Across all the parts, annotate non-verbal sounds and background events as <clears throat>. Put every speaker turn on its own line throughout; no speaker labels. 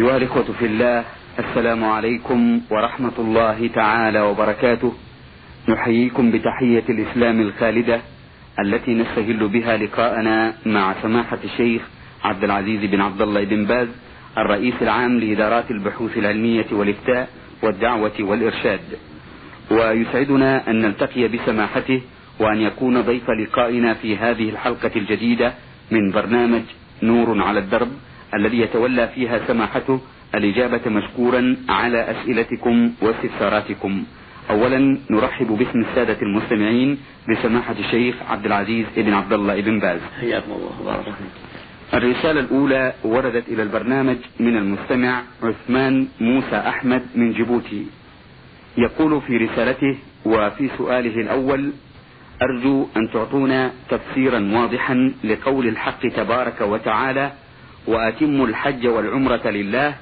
أيها الإخوة في الله السلام عليكم ورحمة الله تعالى وبركاته. نحييكم بتحية الإسلام الخالدة التي نستهل بها لقاءنا مع سماحة الشيخ عبد العزيز بن عبد الله بن باز الرئيس العام لإدارات البحوث العلمية والإفتاء والدعوة والإرشاد. ويسعدنا أن نلتقي بسماحته وأن يكون ضيف لقائنا في هذه الحلقة الجديدة من برنامج نور على الدرب. الذي يتولى فيها سماحته الإجابة مشكورا على أسئلتكم واستفساراتكم. أولا نرحب باسم السادة المستمعين بسماحة الشيخ عبد العزيز بن عبد الله بن باز.
حياكم الله. وبارك
الرسالة الأولى وردت إلى البرنامج من المستمع عثمان موسى أحمد من جيبوتي. يقول في رسالته وفي سؤاله الأول أرجو أن تعطونا تفسيرا واضحا لقول الحق تبارك وتعالى وأتموا الحج والعمرة لله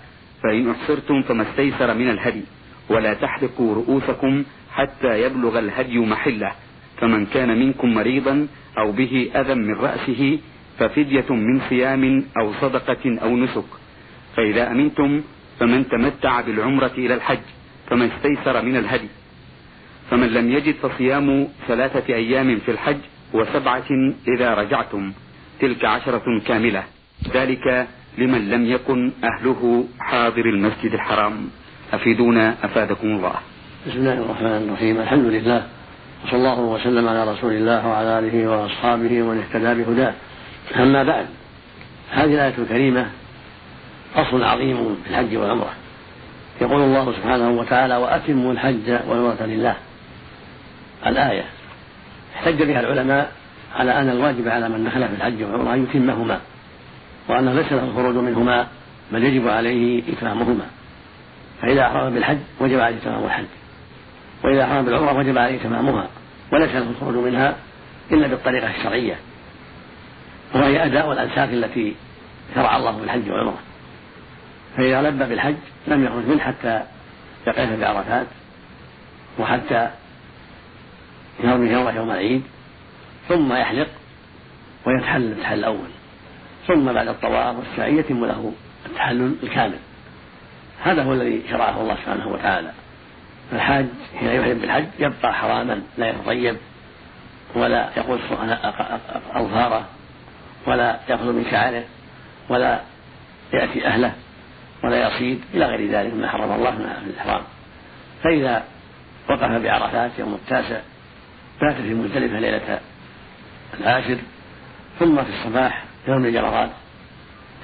فإن أحصرتم فما استيسر من الهدي. ولا تحلقوا رؤوسكم حتى يبلغ الهدي محله. فمن كان منكم مريضا أو به أذى من رأسه ففدية من صيام أو صدقة أو نسك. فإذا أمنتم فمن تمتع بالعمرة إلى الحج فما استيسر من الهدي. فمن لم يجد فصيام ثلاثة أيام في الحج وسبعة إذا رجعتم. تلك عشرة كاملة. ذلك لمن لم يكن أهله حاضر المسجد الحرام. أفيدونا أفادكم الله.
بسم الله الرحمن الرحيم. الحمد لله وصلى الله وسلم على رسول الله وعلى آله وأصحابه ومن اهتدى بهداه. أما بعد هذه الآية الكريمة أصل عظيم في الحج والعمرة. يقول الله سبحانه وتعالى وأتموا الحج والعمرة لله. الآية احتج بها العلماء على أن الواجب على من دخل في الحج والعمرة أن يتمهما. وأنه ليس له الخروج منهما بل يجب عليه إتمامهما. فإذا أحرم بالحج وجب عليه تمام الحج. وإذا أحرم بالعمرة وجب عليه تمامها وليس له الخروج منها إلا بالطريقة الشرعية. وهي أداء الأنساك التي شرع الله في الحج والعمرة. فإذا لبى بالحج لم يخرج منه حتى يقف بعرفات وحتى يرمي يوم العيد. ثم يحلق ويتحلل التحلل الأول. ثم بعد الطواف والسعي يتم له التحلل الكامل. هذا هو الذي شرعه الله سبحانه وتعالى. الحاج حين يحرم بالحج يبقى حراما لا يتطيب ولا يقص أظهاره ولا يأخذ من شعره ولا يأتي أهله ولا يصيد إلى غير ذلك مما حرم الله في الإحرام. فإذا وقف بعرفات يوم التاسع بات في مزدلفة ليلة العاشر ثم في الصباح يرمي الجمرات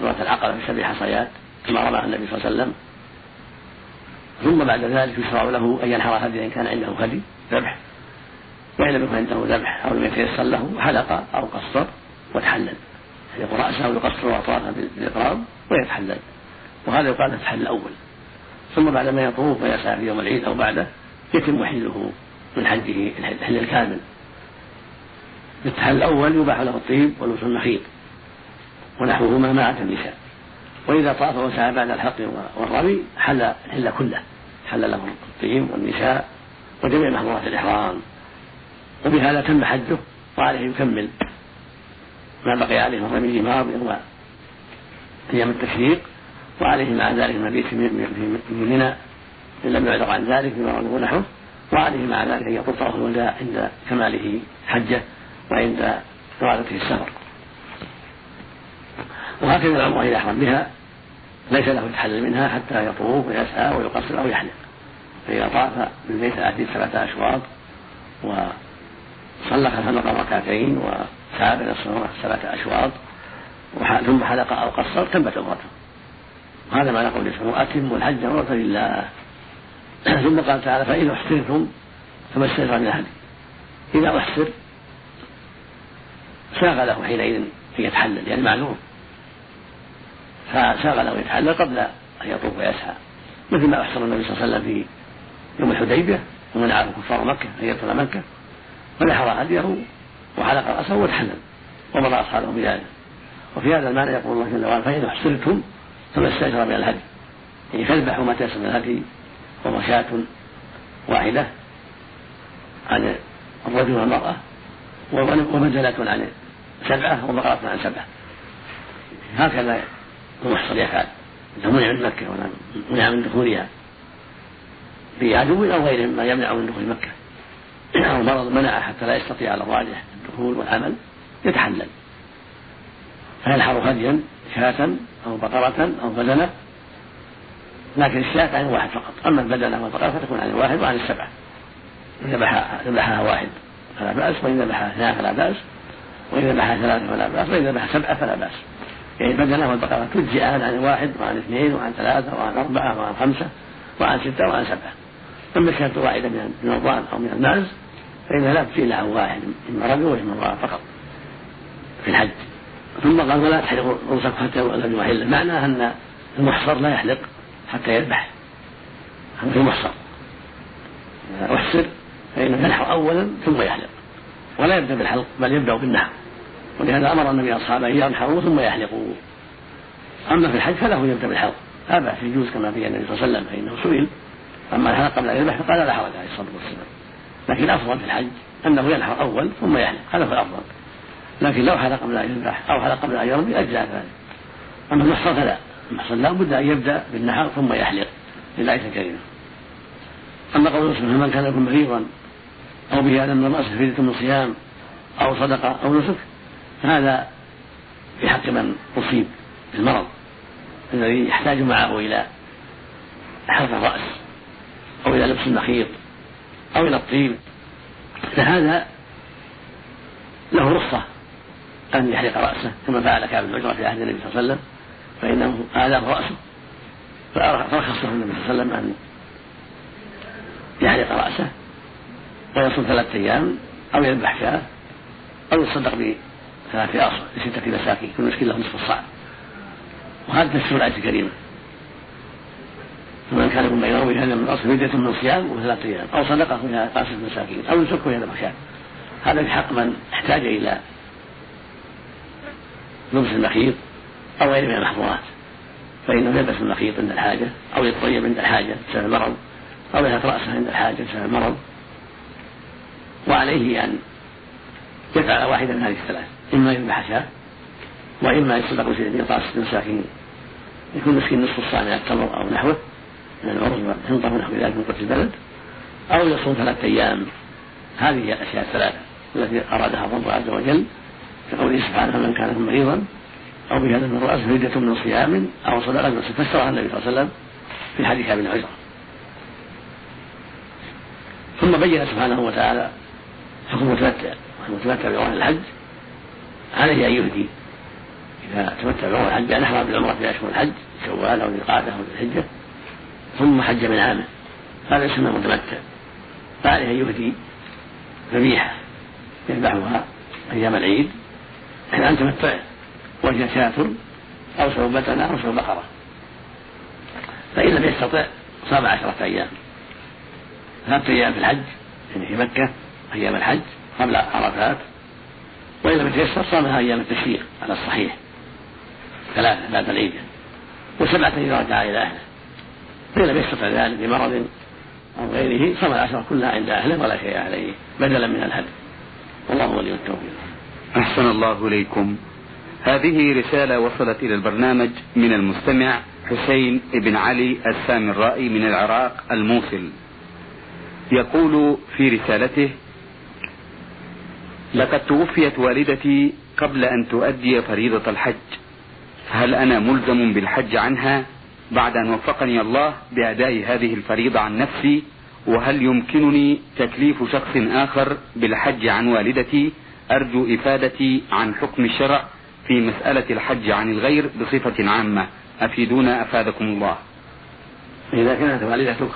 جمرة العقبة في سبع حصيات كما رمى النبي صلى الله عليه وسلم. ثم بعد ذلك يشرع له أن ينحر هدي إن كان عنده هدي ذبح. وإن لم يكن عنده ذبح أو لم يتيسر له حلق أو قصر وتحلل. يقول رأسه يقصر أطرافه بالإقرام ويتحلل. وهذا يقال التحلل الأول. ثم بعد ما يطوف ويسعى في يوم العيد أو بعده يتم حله من حجه الحل الكامل. التحلل الأول يباح له الطيب ولبس المخيط. ونحوهما مع النساء وإذا طاف وسعى بعد الحق والرمي حل الحل كله. حل له الطيب والنساء وجميع محظورات الإحرام. وبهذا تم حجه وعليه يكمل. ما بقي عليه من رمي ماضيا وأيام التشريق وعليه مع ذلك المبيت في منى إن لم يعذر عن ذلك بما ونحوه وعليه مع ذلك أن يقول طواف الوداع عند كماله حجه وعند إرادته السفر. وهكذا العمرة إذا أحرم بها. ليس له يتحلل منها حتى يطوف ويسعى ويقصر أو يحلق. فإذا طاف بالبيت العتيق سبعة أشواط وصلى المقام ركعتين وسعى بين الصلوات سبعة أشواط ثم حلق أو قصر تمت عمرته وهذا معنى قوله سبحانه أتموا الحج عمرة لله. <clears throat> ثم قال تعالى فإن أحسرتم فما استيسر من الهدي إذا أحسر ساغ له حينئذ أن يتحلل يعني معلوم. فساغ يتحلل قبل أن يطوف ويسعى. مثل ما أحسر النبي صلى الله عليه وسلم في يوم الحديبية ومنعه كفار مكة أن يدخل مكة فنحر هديه وحلق رأسه وتحلل ومضى أصحابه بذلك. وفي هذا المعنى يقول الله جل وعلا فإن أحسرتم فما استأجر من الهدي. يعني فاذبحوا ما تيسر من الهدي وهو شاة واحدة عن الرجل والمرأة ومنزلة عن سبعة وبقرة عن سبعة. هكذا المحصر يفعل إنه منع من مكة ولا منع من دخولها. بعدو أو غيره مما يمنع من دخول مكة. أو مرض منع حتى لا يستطيع على الراجح الدخول والعمل يتحلل. فينحر هديا شاة أو بقرة أو بدنة. لكن الشاة عن واحد فقط. أما البدنة والبقرة فتكون عن الواحد وعن السبعة. إن ذبحها واحد فلا بأس وإن ذبحها اثنان فلا بأس وإن ذبحها ثلاثة فلا بأس وإن ذبحها سبعة فلا بأس. يعني البدنة والبقرة تجزئان عن واحد وعن اثنين وعن ثلاثة وعن أربعة وعن خمسة وعن ستة وعن سبعة. أما الشاة واحدة من الضان أو من الماز فإنها لا تجزي إلا عن واحد إما رجل وإما امرأة فقط في الحج. ثم قال ولا تحلق رؤوسكم حتى لم يحل معناه أن المحصر لا يحلق حتى يذبح. في المحصر. أحسر فإنه ينحر أولا ثم يحلق. ولا يبدأ بالحلق بل يبدأ بالنحر ولهذا أمر النبي أصحابه أن ينحروا ثم يحلقوا. أما في الحج فله يبدأ بالحلق. لا بأس يجوز كما في النبي صلى الله عليه وسلم فإنه سئل. أما الحلق قبل أن يذبح فقال لا حرج عليه الصلاة والسلام. لكن الأفضل في الحج أنه ينحر أول ثم يحلق. هذا هو الأفضل. لكن لو حلق قبل أن يذبح أو حلق قبل أن يرمي أجزاء ذلك. أما المحصن فلا. المحصن لا بد أن يبدأ بالنحر ثم يحلق للآية الكريمة. أما قول مسلم من كان يكون مريضا أو به ألم من رأسه فدية من صيام أو صدقة أو نسك فهذا في حق من أصيب بالمرض الذي يحتاج معه إلى حلق الرأس أو إلى لبس المخيط أو إلى الطيب. فهذا له رخصة أن يحلق رأسه كما فعل كعب بن في عهد النبي صلى الله عليه وسلم فإنه آلام رأسه فرخص له النبي صلى الله عليه وسلم أن يحلق رأسه ويصوم ثلاثة أيام أو يذبح شاة أو يتصدق بثلاث أصل لستة مساكين كل مسكين له نصف الصاع. وهذا تفسير الآية الكريمة. فمن كان يكون بينه وبين من أصل فدية من صيام وثلاثة أيام أو صدقة فيها قاسة مساكين أو يسك ويذبح شاة هذا في حق من احتاج إلى لبس المخيط أو غيره من المحظورات. فإنه يلبس المخيط عند الحاجة أو يتطيب عند الحاجة بسبب المرض أو يهت رأسه عند الحاجة بسبب المرض. وعليه أن يفعل واحدا من هذه الثلاث. إما يذبح شاة وإما يصدق بقاص مساكين يكون مسكين نصف الصاع من التمر أو نحوه من العرض والحنطة ونحو ذلك من قوت البلد أو يصوم ثلاثة أيام. هذه الأشياء الثلاثة التي أرادها الله عز وجل كقوله سبحانه من كان مريضا أو بهذا من رأس فدية من صيام أو صدقة فسرها النبي صلى الله عليه وسلم في حديث ابن عزرة ثم بين سبحانه وتعالى حكم المتمتع المتمتع بعمرة الحج. عليه أن يهدي. إذا تمتع بعمرة الحج بأن أحرم بالعمرة في أشهر الحج شوال أو ذي أو ذي الحجة ثم حج من عامة. هذا يسمى متمتع. فعليه أن يهدي ذبيحة يذبحها أيام العيد. أن تمتع وجه شاة أو بتنة أو سوى بقرة. فإن لم يستطع صام عشرة أيام. ثلاثة أيام في الحج يعني في مكة أيام الحج قبل عرفات. وإن لم يتيسر صامها أيام التشريق على الصحيح. ثلاثة بعد العيد. وسبعة إذا رجع إلى أهله. فإن لم يستطع ذلك بمرض أو غيره صام العشرة كلها عند أهله ولا شيء عليه بدلا من الهدي. والله ولي التوفيق.
أحسن الله إليكم. هذه رسالة وصلت إلى البرنامج من المستمع حسين بن علي السامرائي من العراق الموصل. يقول في رسالته لقد توفيت والدتي قبل أن تؤدي فريضة الحج. هل أنا ملزم بالحج عنها بعد أن وفقني الله بأداء هذه الفريضة عن نفسي؟ وهل يمكنني تكليف شخص آخر بالحج عن والدتي؟ أرجو إفادتي عن حكم الشرع في مسألة الحج عن الغير بصفة عامة. أفيدونا أفادكم الله.
إذا كانت والدتك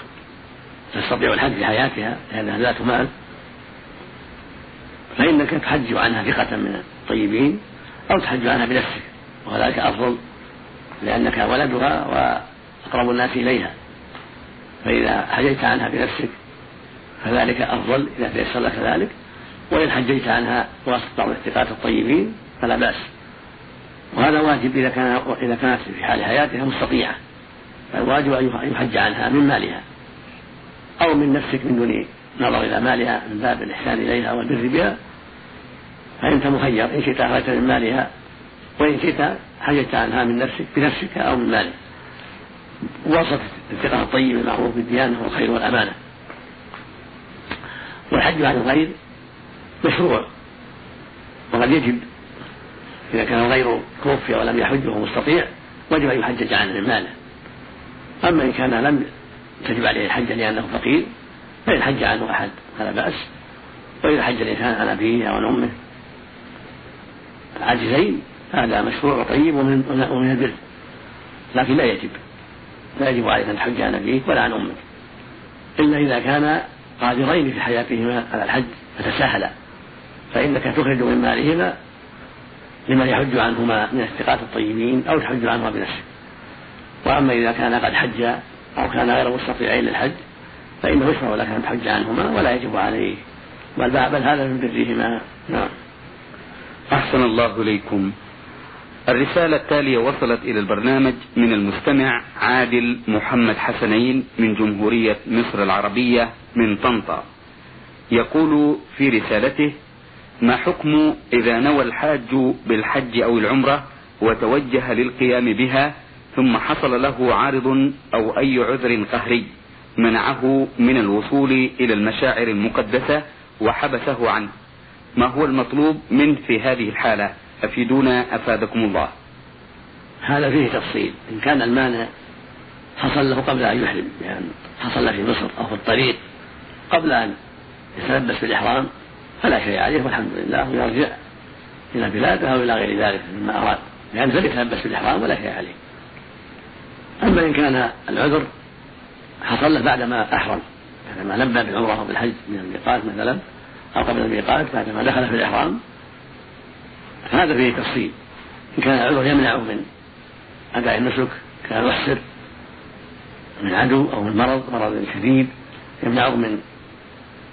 تستطيع الحج في حياتها لأنها ذات مال فإنك تحج عنها ثقة من الطيبين أو تحج عنها بنفسك. وذلك أفضل لأنك ولدها وأقرب الناس إليها. فإذا حجيت عنها بنفسك فذلك أفضل إذا تيسر لك ذلك. وإن حجيت عنها بعض الثقات الطيبين فلا بأس. وهذا واجب إذا كان إذا كانت في حال حياتها مستطيعة. فالواجب أن يحج عنها من مالها أو من نفسك من دون نظر إلى مالها من باب الإحسان إليها والبر بها. فأنت مخير. إن شئت أخرجت من مالها وإن شئت حججت عنها من نفسك بنفسك أو من مالك. ووصف الثقة الطيب المعروف بالديانة والخير والأمانة. والحج عن الغير مشروع وقد يجب إذا كان الغير توفي ولم يحج وهو مستطيع وجب أن يحجج عنه من ماله. أما إن كان لم تجب عليه الحج لأنه فقير فإن حج عنه أحد فلا بأس. وإذا حج الإنسان عن أبيه أو عن أمه عاجزين. هذا مشروع طيب ومن ومن البر. لكن لا يجب. لا يجب عليك أن تحج عن أبيك ولا عن أمك. إلا إذا كان قادرين في حياتهما على الحج فتساهلا. فإنك تخرج من مالهما لمن يحج عنهما من الثقات الطيبين أو تحج عنهما بنفسك. وأما إذا كان قد حج أو كان غير مستطيعين للحج فإنه يشرع لك أن تحج عنهما ولا يجب عليه. بل بل هذا من برهما. نعم.
أحسن الله إليكم. الرسالة التالية وصلت إلى البرنامج من المستمع عادل محمد حسنين من جمهورية مصر العربية من طنطا. يقول في رسالته ما حكم إذا نوى الحاج بالحج أو العمرة وتوجه للقيام بها ثم حصل له عارض أو أي عذر قهري منعه من الوصول إلى المشاعر المقدسة وحبسه عنه؟ ما هو المطلوب منه في هذه الحالة؟ أفيدونا أفادكم الله.
هذا فيه تفصيل. إن كان المانع حصل له قبل أن يحرم يعني حصل في مصر أو في الطريق قبل أن يتلبس بالإحرام فلا شيء عليه والحمد لله ويرجع إلى بلاده أو إلى غير ذلك مما أراد. لأن لم يتلبس بالإحرام ولا شيء عليه. أما إن كان العذر حصل له بعدما أحرم بعدما لبى بالعمرة أو بالحج من الميقات مثلا أو قبل الميقات بعدما دخل في الإحرام. هذا فيه تفصيل. إن كان العذر يمنعه من أداء النسك كان محسر من عدو أو من مرض مرض شديد يمنعه من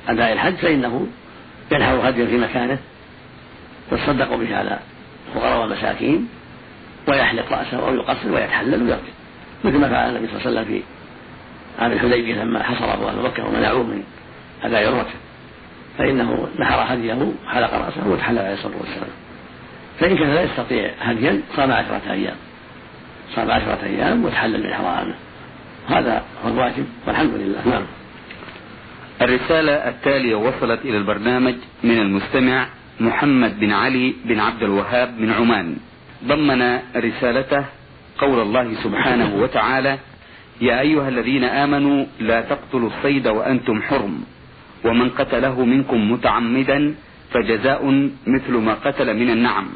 أداء الحج فإنه ينحر هديا في مكانه يتصدق به على الفقراء والمساكين ويحلق رأسه أو يقصر ويتحلل ويرجع مثل ما فعل النبي صلى الله عليه وسلم في عام الحديبية لما حصره أهل مكة ومنعوه من أداء عمرته فإنه نحر هديه حلق رأسه وتحلل عليه الصلاة والسلام. فإن كان لا يستطيع هديا صام عشرة أيام. صام عشرة أيام وتحلل من إحرامه هذا هو الواجب والحمد لله. نعم.
الرسالة التالية وصلت إلى البرنامج من المستمع محمد بن علي بن عبد الوهاب من عمان. ضمن رسالته قول الله سبحانه وتعالى يا أيها الذين آمنوا لا تقتلوا الصيد وأنتم حرم. ومن قتله منكم متعمدا فجزاء مثل ما قتل من النعم.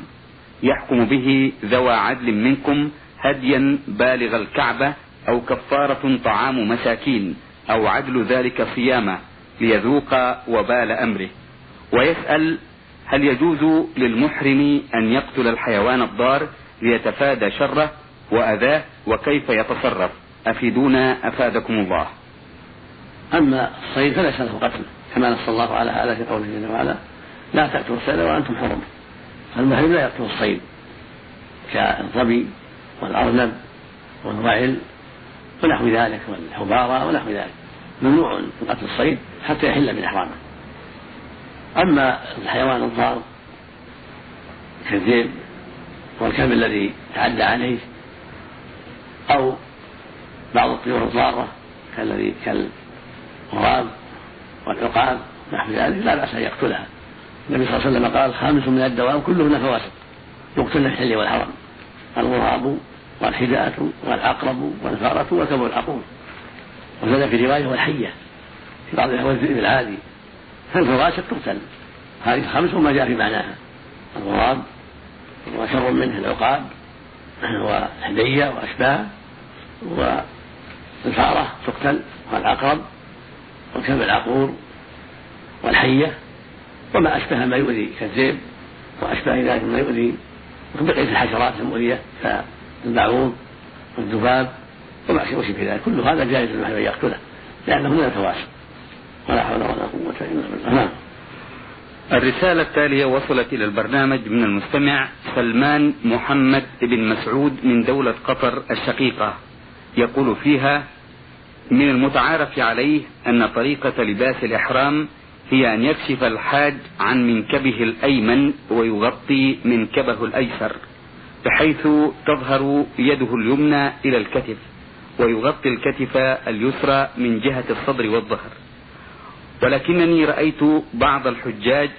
يحكم به ذوى عدل منكم هديا بالغ الكعبة أو كفارة طعام مساكين أو عدل ذلك صياما ليذوق وبال أمره. ويسأل هل يجوز للمحرم أن يقتل الحيوان الضار ليتفادى شره وأذاه وكيف يتصرف؟ أفيدونا أفادكم الله.
أما الصيد فليس له قتل كما نص الله على هذا في قوله جل وعلا لا تأتوا الصيد وأنتم حرم. المحرم لا يقتل الصيد كالظبي والأرنب والوعل ونحو ذلك والحبارة ونحو ذلك. ممنوع من قتل الصيد حتى يحل من إحرامه. أما الحيوان الضار كالذئب والكلب الذي تعدى عليه أو بعض الطيور الضارة كالذي كالغراب والعقاب نحو ذلك لا بأس أن يقتلها. النبي صلى الله عليه وسلم قال خامس من الدواب كلهن فواسق يقتلن الحل والحرم الغراب والحداة والعقرب والفأرة وكبر العقور وزاد في رواية والحية في بعض الذئب العادي. فالفواسق تقتل. هذه خمس ما جاء في معناها. الغراب وشر منه العقاب والحدية وأشباه والفأرة تقتل والعقرب والكلب العقور والحية وما أشبه ما يؤذي كالذئب وأشبه ذلك ما يؤذي بقية الحشرات المؤذية كالبعوض والذباب وما شبه ذلك. كل هذا جائز للمحرم أن يقتله لأنه من الفواسق ولا حول ولا قوة إلا بالله. نعم.
الرسالة التالية وصلت إلى البرنامج من المستمع سلمان محمد بن مسعود من دولة قطر الشقيقة. يقول فيها من المتعارف عليه أن طريقة لباس الإحرام هي أن يكشف الحاج عن منكبه الأيمن ويغطي منكبه الأيسر بحيث تظهر يده اليمنى إلى الكتف ويغطي الكتف اليسرى من جهة الصدر والظهر. ولكنني رأيت بعض الحجاج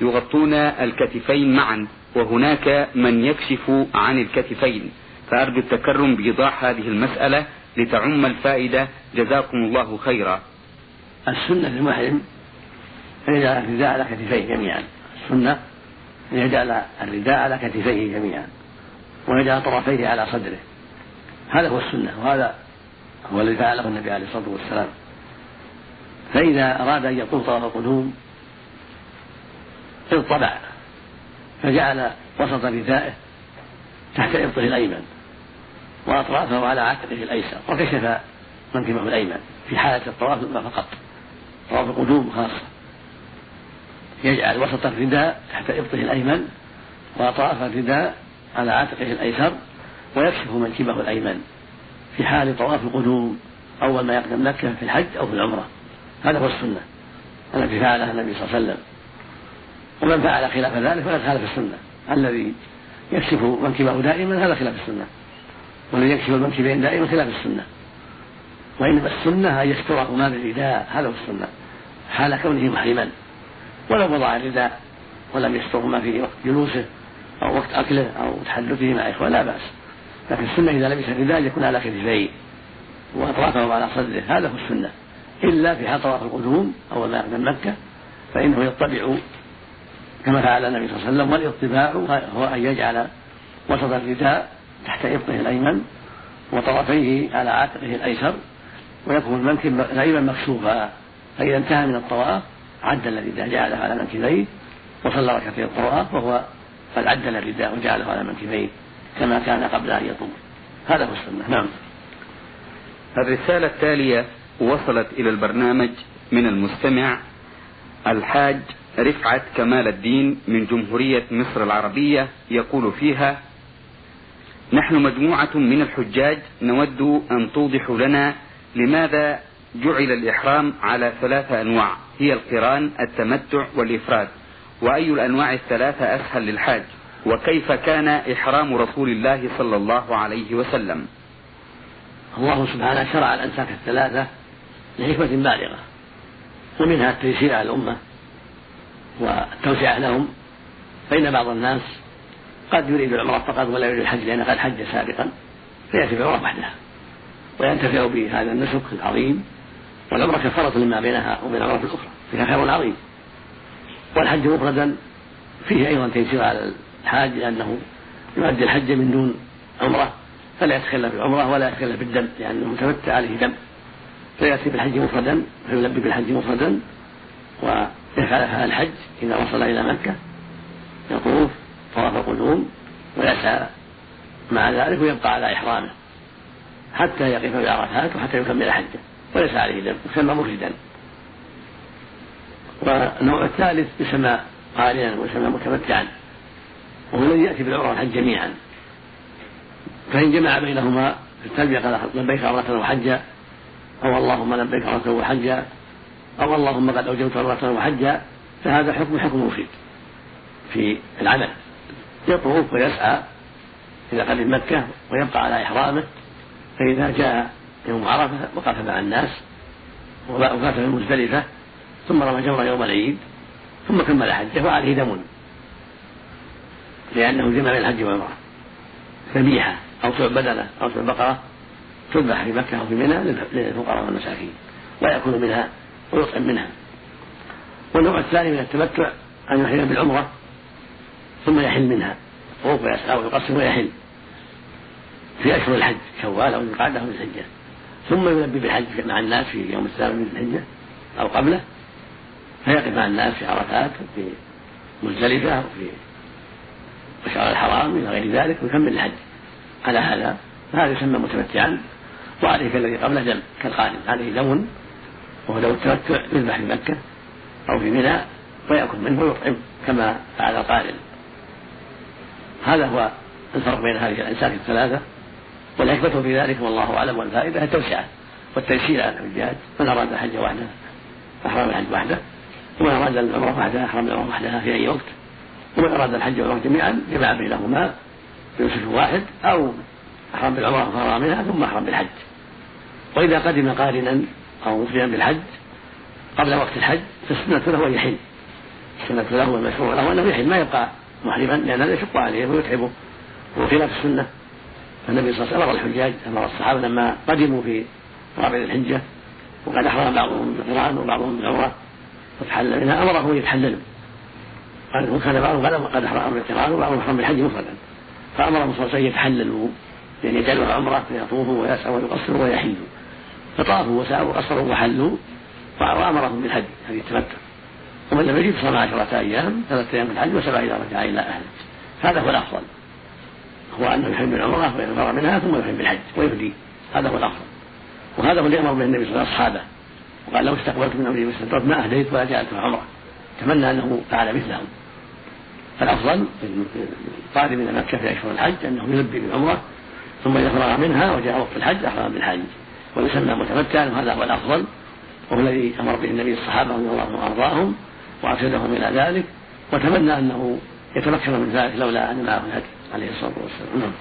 يغطون الكتفين معا وهناك من يكشف عن الكتفين. فأرجو التكرم بإيضاح هذه المسألة لتعم الفائدة. جزاكم الله خيرا.
السنة للمحرم أن يجعل الرداء على كتفيه جميعا. السنة أن يجعل الرداء على كتفيه جميعا. ويجعل طرفيه على صدره. هذا هو السنة وهذا هو الذي فعله النبي عليه الصلاة والسلام. فإذا أراد أن يطوف طواف القدوم اضطبع فجعل وسط ردائه تحت إبطه الأيمن. وأطرافه على عاتقه الأيسر. وكشف منكبه الأيمن؟ في حالة الطواف فقط. طواف القدوم خاصة. يجعل وسط الرداء تحت إبطه الأيمن وأطراف الرداء على عاتقه الأيسر ويكشف منكبه الأيمن. في حال طواف القدوم أول ما يقدم مكة في الحج أو في العمرة. هذا هو السنة. التي فعلها النبي صلى الله عليه وسلم. ومن فعل خلاف ذلك فقد خالف السنة. الذي يكشف منكبه دائما هذا خلاف السنة. والذي يكشف المنكبين دائما خلاف السنة. وإنما السنة أن يسترهما بالرداء هذا هو السنة. حال كونه محرما. ولو وضع الرداء ولم يسترهما في وقت جلوسه أو وقت أكله أو تحدثه مع إخوة لا بأس. لكن السنة إذا لبس الرداء يكون على كتفيه وأطرافه على صدره. هذا هو السنة. إلا في حال طواف القدوم أول ما يقدم مكة فإنه يطبع كما فعل النبي صلى الله عليه وسلم والإطباع هو أن يجعل وسط الرداء تحت إبطه الأيمن وطرفيه على عاتقه الأيسر ويكون المنكب غير مكشوفا فإذا انتهى من الطواف عدل الرداء جعله على منكبيه وصلى ركعتي الطواف وهو قد عدل الرداء وجعله على منكبيه كما كان قبل أن يطوف. هذا هو السنة. نعم.
الرسالة التالية وصلت إلى البرنامج من المستمع الحاج رفعت كمال الدين من جمهورية مصر العربية يقول فيها نحن مجموعة من الحجاج نود أن توضحوا لنا لماذا جعل الإحرام على ثلاثة أنواع. هي القران التمتع والإفراد. وأي الأنواع الثلاثة أسهل للحاج؟ وكيف كان إحرام رسول الله صلى الله عليه وسلم؟
الله سبحانه شرع الأنساك الثلاثة لحكمة بالغة. ومنها التيسير على الأمة والتوسعة لهم فإن بعض الناس قد يريد العمرة فقط ولا يريد الحج لأنه قد حج سابقا فيأتي بالعمرة وحدها وينتفع بهذا النسك العظيم والعمرة كفارة لما بينها وبين العمرة الأخرى فيها خير عظيم. والحج مفردا فيه أيضا تيسير على الحاج لأنه يؤدي الحج من دون عمرة فلا يتخلى بالعمرة ولا يتخلى بالدم لأنه متمتع عليه دم. فيأتي بالحج مفردا فيلبي بالحج مفردا ويفعل الحج إذا وصل إلى مكة. يطوف طواف القدوم ويسعى مع ذلك ويبقى على إحرامه حتى يقف بعرفات وحتى يكمل حجة وليس عليه دم يسمى مفردا والنوع الثالث يسمى قارنا ويسمى متمتعا وهو الذي يأتي بالعمره والحج جميعا. فإن جمع بينهما في التلبيه قال لبيك عمره وحجا أو اللهم لبيك عمره وحجا أو اللهم قد أوجبت عمره وحجا فهذا حكم حكم مفيد في العمل. يطوف ويسعى إذا قدم مكة ويبقى على إحرامه فإذا جاء يوم عرفة وقف مع الناس وقف في مزدلفة ثم رمى جمرة يوم العيد ثم كمل حجه وعليه دم. لأنه جمع بين الحج والعمرة. ذبيحة أو سوء بدنة أو سوء بقرة تذبح في مكة أو في منى للفقراء والمساكين ويأكل منها ويطعم منها. والنوع الثاني من التمتع أن يحرم بالعمرة ثم يحل منها. وهو يسعى ويقصر ويحل في أشهر الحج شوال أو القعدة أو الحجة. ثم يلبي بالحج مع الناس في يوم الثامن من الحجة أو قبله. فيقف مع الناس في عرفات وفي مزدلفة وفي مشعر الحرام إلى غير ذلك ويكمل الحج. على هذا فهذا يسمى متمتعا. وعليه كالذي قبله دم كالقارن عليه دم وهو دم التمتع يذبح في مكة أو في منى ويأكل منه ويطعم كما فعل القارن هذا هو الفرق بين هذه الأنساك الثلاثة والحكمة في ذلك والله أعلم والفائدة التوسعة والتيسير على الحجاج من أراد الحج وحده أحرم الحج وحده ومن أراد العمرة وحدها أحرم العمرة وحدها في أي وقت ومن أراد الحج والعمرة جميعا جمع بينهما بنسك واحد أو أحرم بالعمرة وفرغ منها ثم أحرم بالحج. وإذا قدم قارنا أو مفردا بالحج قبل وقت الحج فالسنة له أن يحل. السنة له والمشروع له أنه يحل ما يبقى محرما لأن هذا يشق عليه ويتعبه. وهو خلاف السنة فالنبي صلى الله عليه وسلم أمر الحجاج أمر الصحابة لما قدموا في رابع الحجة وقد أحرم بعضهم بالقرآن وبعضهم بالعمرة فتحلل منها أمرهم أن يتحللوا قال وكان بعضهم قد أحرم بالقرآن وبعضهم أحرم بالحج مفردا. فأمرهم صلى الله عليه وسلم يتحللوا يعني يجعلوا عمرة فيطوفوا ويسعوا ويقصروا ويحلوا. فطافوا وسعوا وقصروا وحلوا وأمرهم بالحج هذه التمتع. ومن لم يجد صام عشرة أيام ثلاثة أيام في الحج وسبع إذا رجع إلى أهله. هذا هو الأفضل. هو أنه يحرم بالعمرة ويغفر منها ثم يحرم بالحج ويهدي. هذا هو الأفضل. وهذا هو اللي أمر به النبي صلى الله عليه وسلم أصحابه وقال لو استقبلت من أمري ما ما أهديت ولا جعلت عمرة. تمنى أنه فعل مثلهم. فالأفضل القادم إلى مكة في أشهر الحج أنه يلبي بالعمرة ثم إذا فرغ منها وجاء وقت الحج أحرم بالحج. ويسمى متمتعا وهذا هو الأفضل. وهو الذي أمر به النبي الصحابة رضي الله عنهم وأرضاهم. وأرشدهم إلى ذلك وتمنى أنه يتمكن من ذلك لولا أن معه الهدي عليه الصلاة والسلام نعم.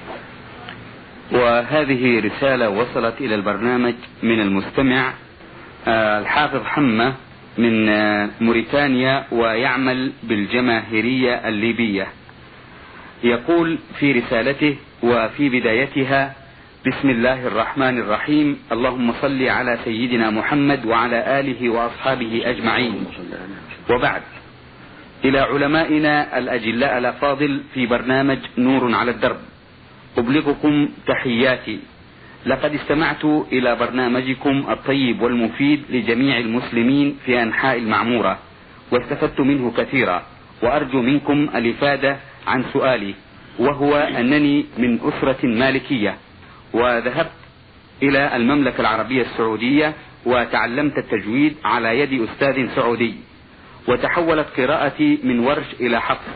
وهذه رسالة وصلت إلى البرنامج من المستمع آه، الحافظ حمة من آه، موريتانيا ويعمل بالجماهيرية الليبية يقول في رسالته وفي بدايتها بسم الله الرحمن الرحيم. اللهم صل على سيدنا محمد وعلى آله وأصحابه أجمعين. وبعد. إلى علمائنا الأجلاء الأفاضل في برنامج نور على الدرب. أبلغكم تحياتي. لقد استمعت إلى برنامجكم الطيب والمفيد لجميع المسلمين في أنحاء المعمورة واستفدت منه كثيرا وأرجو منكم الإفادة عن سؤالي وهو أنني من أسرة مالكية. وذهبت إلى المملكة العربية السعودية وتعلمت التجويد على يد أستاذ سعودي وتحولت قراءتي من ورش إلى حفظ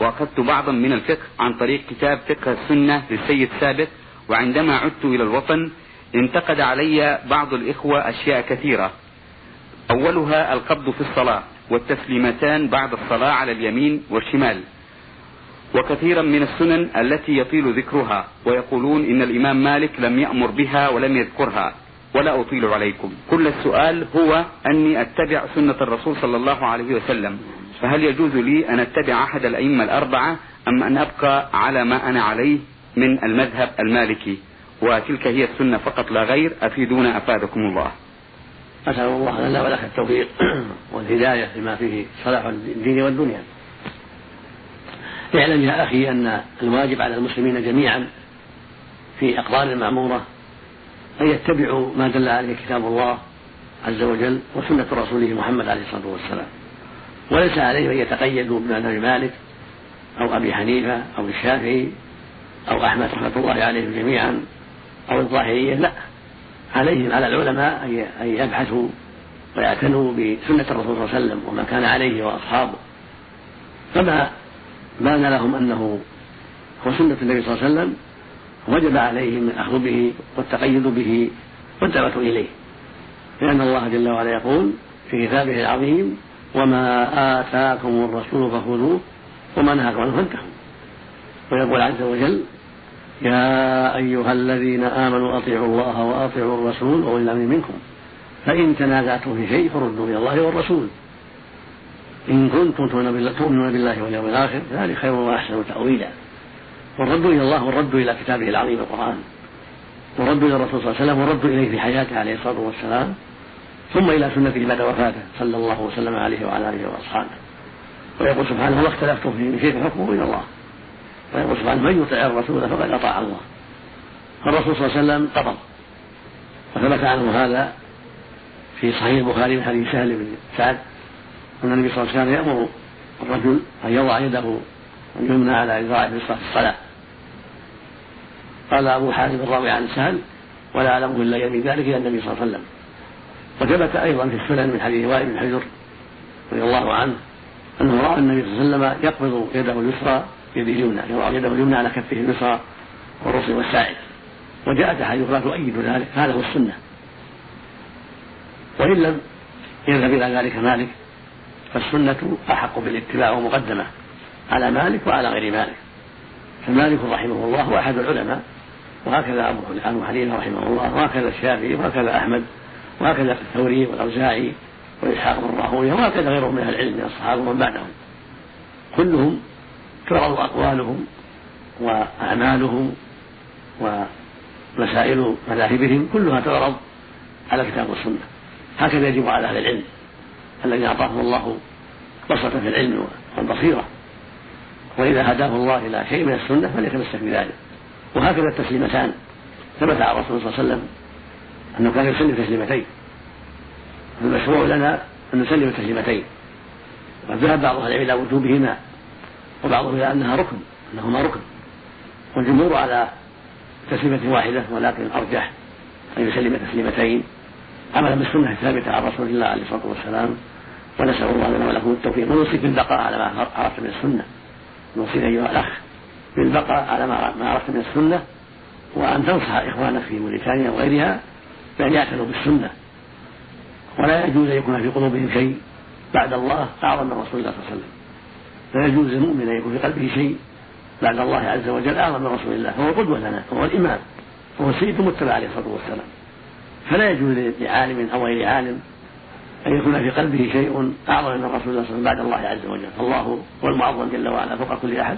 وأخذت بعضا من الفقه عن طريق كتاب فقه السنة للسيد ثابت وعندما عدت إلى الوطن انتقد علي بعض الإخوة أشياء كثيرة. أولها القبض في الصلاة والتسليمتان بعد الصلاة على اليمين والشمال. وكثيرا من السنن التي يطيل ذكرها ويقولون إن الإمام مالك لم يأمر بها ولم يذكرها. ولا أطيل عليكم. كل السؤال هو أني أتبع سنة الرسول صلى الله عليه وسلم. فهل يجوز لي أن أتبع أحد الأئمة الأربعة أم أن أبقى على ما أنا عليه من المذهب المالكي؟ وتلك هي السنة فقط لا غير. أفيدونا أفادكم الله.
أسأل الله لنا ولك التوفيق والهداية لما فيه صلاح الدين والدنيا. اعلم يا أخي أن الواجب على المسلمين جميعا في أقوال المأمورة أن يتبعوا ما دل عليه كتاب الله عز وجل وسنة رسوله محمد عليه الصلاة والسلام. وليس عليهم أن يتقيدوا بمذهب مالك أو أبي حنيفة أو الشافعي أو أحمد رحمة الله عليهم جميعا أو الظاهرية لا. عليهم على العلماء أن يبحثوا ويعتنوا بسنة الرسول صلى الله عليه وسلم وما كان عليه وأصحابه. فما بان لهم أنه هو سنة النبي صلى الله عليه وسلم وجب عليهم الأخذ به والتقيد به والدعوة إليه. لأن الله جل وعلا يقول في كتابه العظيم وما آتاكم الرسول فخذوه وما نهاكم عنه فانتهوا. ويقول عز وجل يا أيها الذين آمنوا أطيعوا الله وأطيعوا الرسول وأولي الأمر منكم. فإن تنازعتم في شيء فردوا إلى الله والرسول. إن كنتم تؤمنون بالله واليوم الآخر ذلك خير وأحسن تأويلا. والرد إلى الله والرد إلى كتابه العظيم القرآن. والرد إلى الرسول صلى الله عليه وسلم والرد إليه في حياته عليه الصلاة والسلام. ثم إلى سنته بعد وفاته صلى الله وسلم عليه وعلى آله وأصحابه. ويقول سبحانه ما اختلفتم فيه شيء فحكمه إلى الله. ويقول سبحانه من يطع الرسول فقد أطاع الله. فالرسول صلى الله عليه وسلم قبض وثبت عنه هذا في صحيح البخاري من حديث سهل بن سعد. أن النبي صلى الله عليه وسلم يأمر الرجل أن يضع يده اليمنى على ذراعه في الصلاة. قال أبو حاتم الراوي عن سهل ولا أعلمه إلا يمين ذلك إلى النبي صلى الله عليه وسلم. وثبت أيضا في السنن من حديث وائل بن حجر رضي الله عنه أنه رأى النبي صلى الله عليه وسلم يقبض يده اليسرى بيده اليمنى يضع يده اليمنى على كفه اليسرى والرسل والساعد وجاءت أحاديث لا تؤيد ذلك هذا هو السنة. وإن لم يذهب إلى ذلك مالك فالسنة أحق بالاتباع ومقدمة على مالك وعلى غير مالك. فمالك رحمه الله هو أحد العلماء وهكذا أبو حنيفة رحمه الله وهكذا الشافعي وهكذا أحمد وهكذا الثوري والأوزاعي وإسحاق بن راهوية وهكذا غيرهم من أهل العلم من الصحابة ومن بعدهم. كلهم تعرض أقوالهم وأعمالهم ومسائل مذاهبهم كلها تعرض على الكتاب والسنة هكذا يجب على أهل العلم. الذين أعطاهم الله بسطة في العلم والبصيرة. وإذا هداه الله إلى شيء من السنة فليتمسك بذلك. وهكذا التسليمتان. ثبت عن الرسول صلى الله عليه وسلم أنه كان يسلم تسليمتين. المشروع لنا أن نسلم تسليمتين وقد ذهب بعض أهل العلم إلى وجوبهما وبعضهم إلى أنها ركن أنهما ركن. والجمهور على تسليمة واحدة ولكن الأرجح أن يسلم تسليمتين. عملا بالسنة الثابتة عن رسول الله عليه الصلاة والسلام ونسأل الله لنا ولكم التوفيق. ونوصيك بالبقاء على ما عرفت من السنة. نوصيك أيها الأخ بالبقاء على ما عرفت من السنة وأن تنصح إخوانك في موريتانيا وغيرها بأن يعتنوا بالسنة. ولا يجوز أن يكون في قلوبهم شيء بعد الله أعظم من رسول الله صلى الله عليه وسلم. لا يجوز للمؤمن أن يكون في قلبه شيء بعد الله عز وجل أعظم من رسول الله. فهو القدوة لنا هو الإمام وهو السيد المتبع عليه الصلاة والسلام. فلا يجوز لعالم أو غير عالم أن يكون في قلبه شيء أعظم من رسول الله صلى الله عليه وسلم بعد الله عز وجل. فالله هو المعظم جل وعلا فوق كل أحد.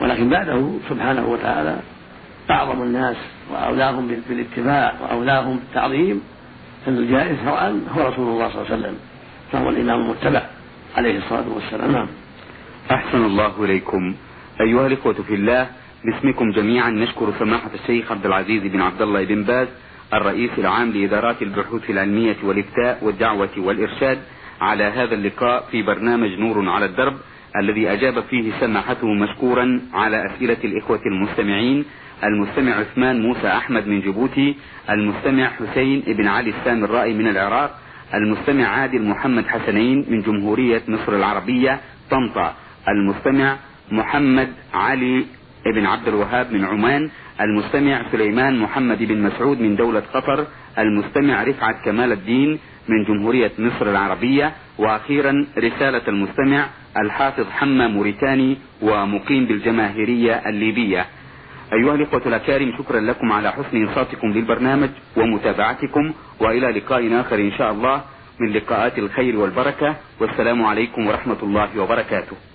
ولكن بعده سبحانه وتعالى أعظم الناس وأولاهم بالاتباع وأولاهم بالتعظيم. الجائز شرعا هو رسول الله صلى الله عليه وسلم فهو الإمام المتبع عليه الصلاة والسلام. نعم.
أحسن الله إليكم. أيها الإخوة في الله باسمكم جميعا نشكر سماحة الشيخ عبد العزيز بن عبد الله بن باز الرئيس العام لإدارات البحوث العلمية والإفتاء والدعوة والإرشاد على هذا اللقاء في برنامج نور على الدرب الذي أجاب فيه سماحته مشكورا على أسئلة الإخوة المستمعين المستمع عثمان موسى أحمد من جيبوتي المستمع حسين بن علي السامرائي من العراق المستمع عادل محمد حسنين من جمهورية مصر العربية طنطا المستمع محمد علي بن عبد الوهاب من عمان المستمع سليمان محمد بن مسعود من دولة قطر المستمع رفعت كمال الدين من جمهورية مصر العربية وأخيرا رسالة المستمع الحافظ حمى موريتاني ومقيم بالجماهيرية الليبية. أيها الإخوة الأكارم شكرا لكم على حسن إنصاتكم للبرنامج ومتابعتكم وإلى لقاء آخر إن شاء الله من لقاءات الخير والبركة والسلام عليكم ورحمة الله وبركاته.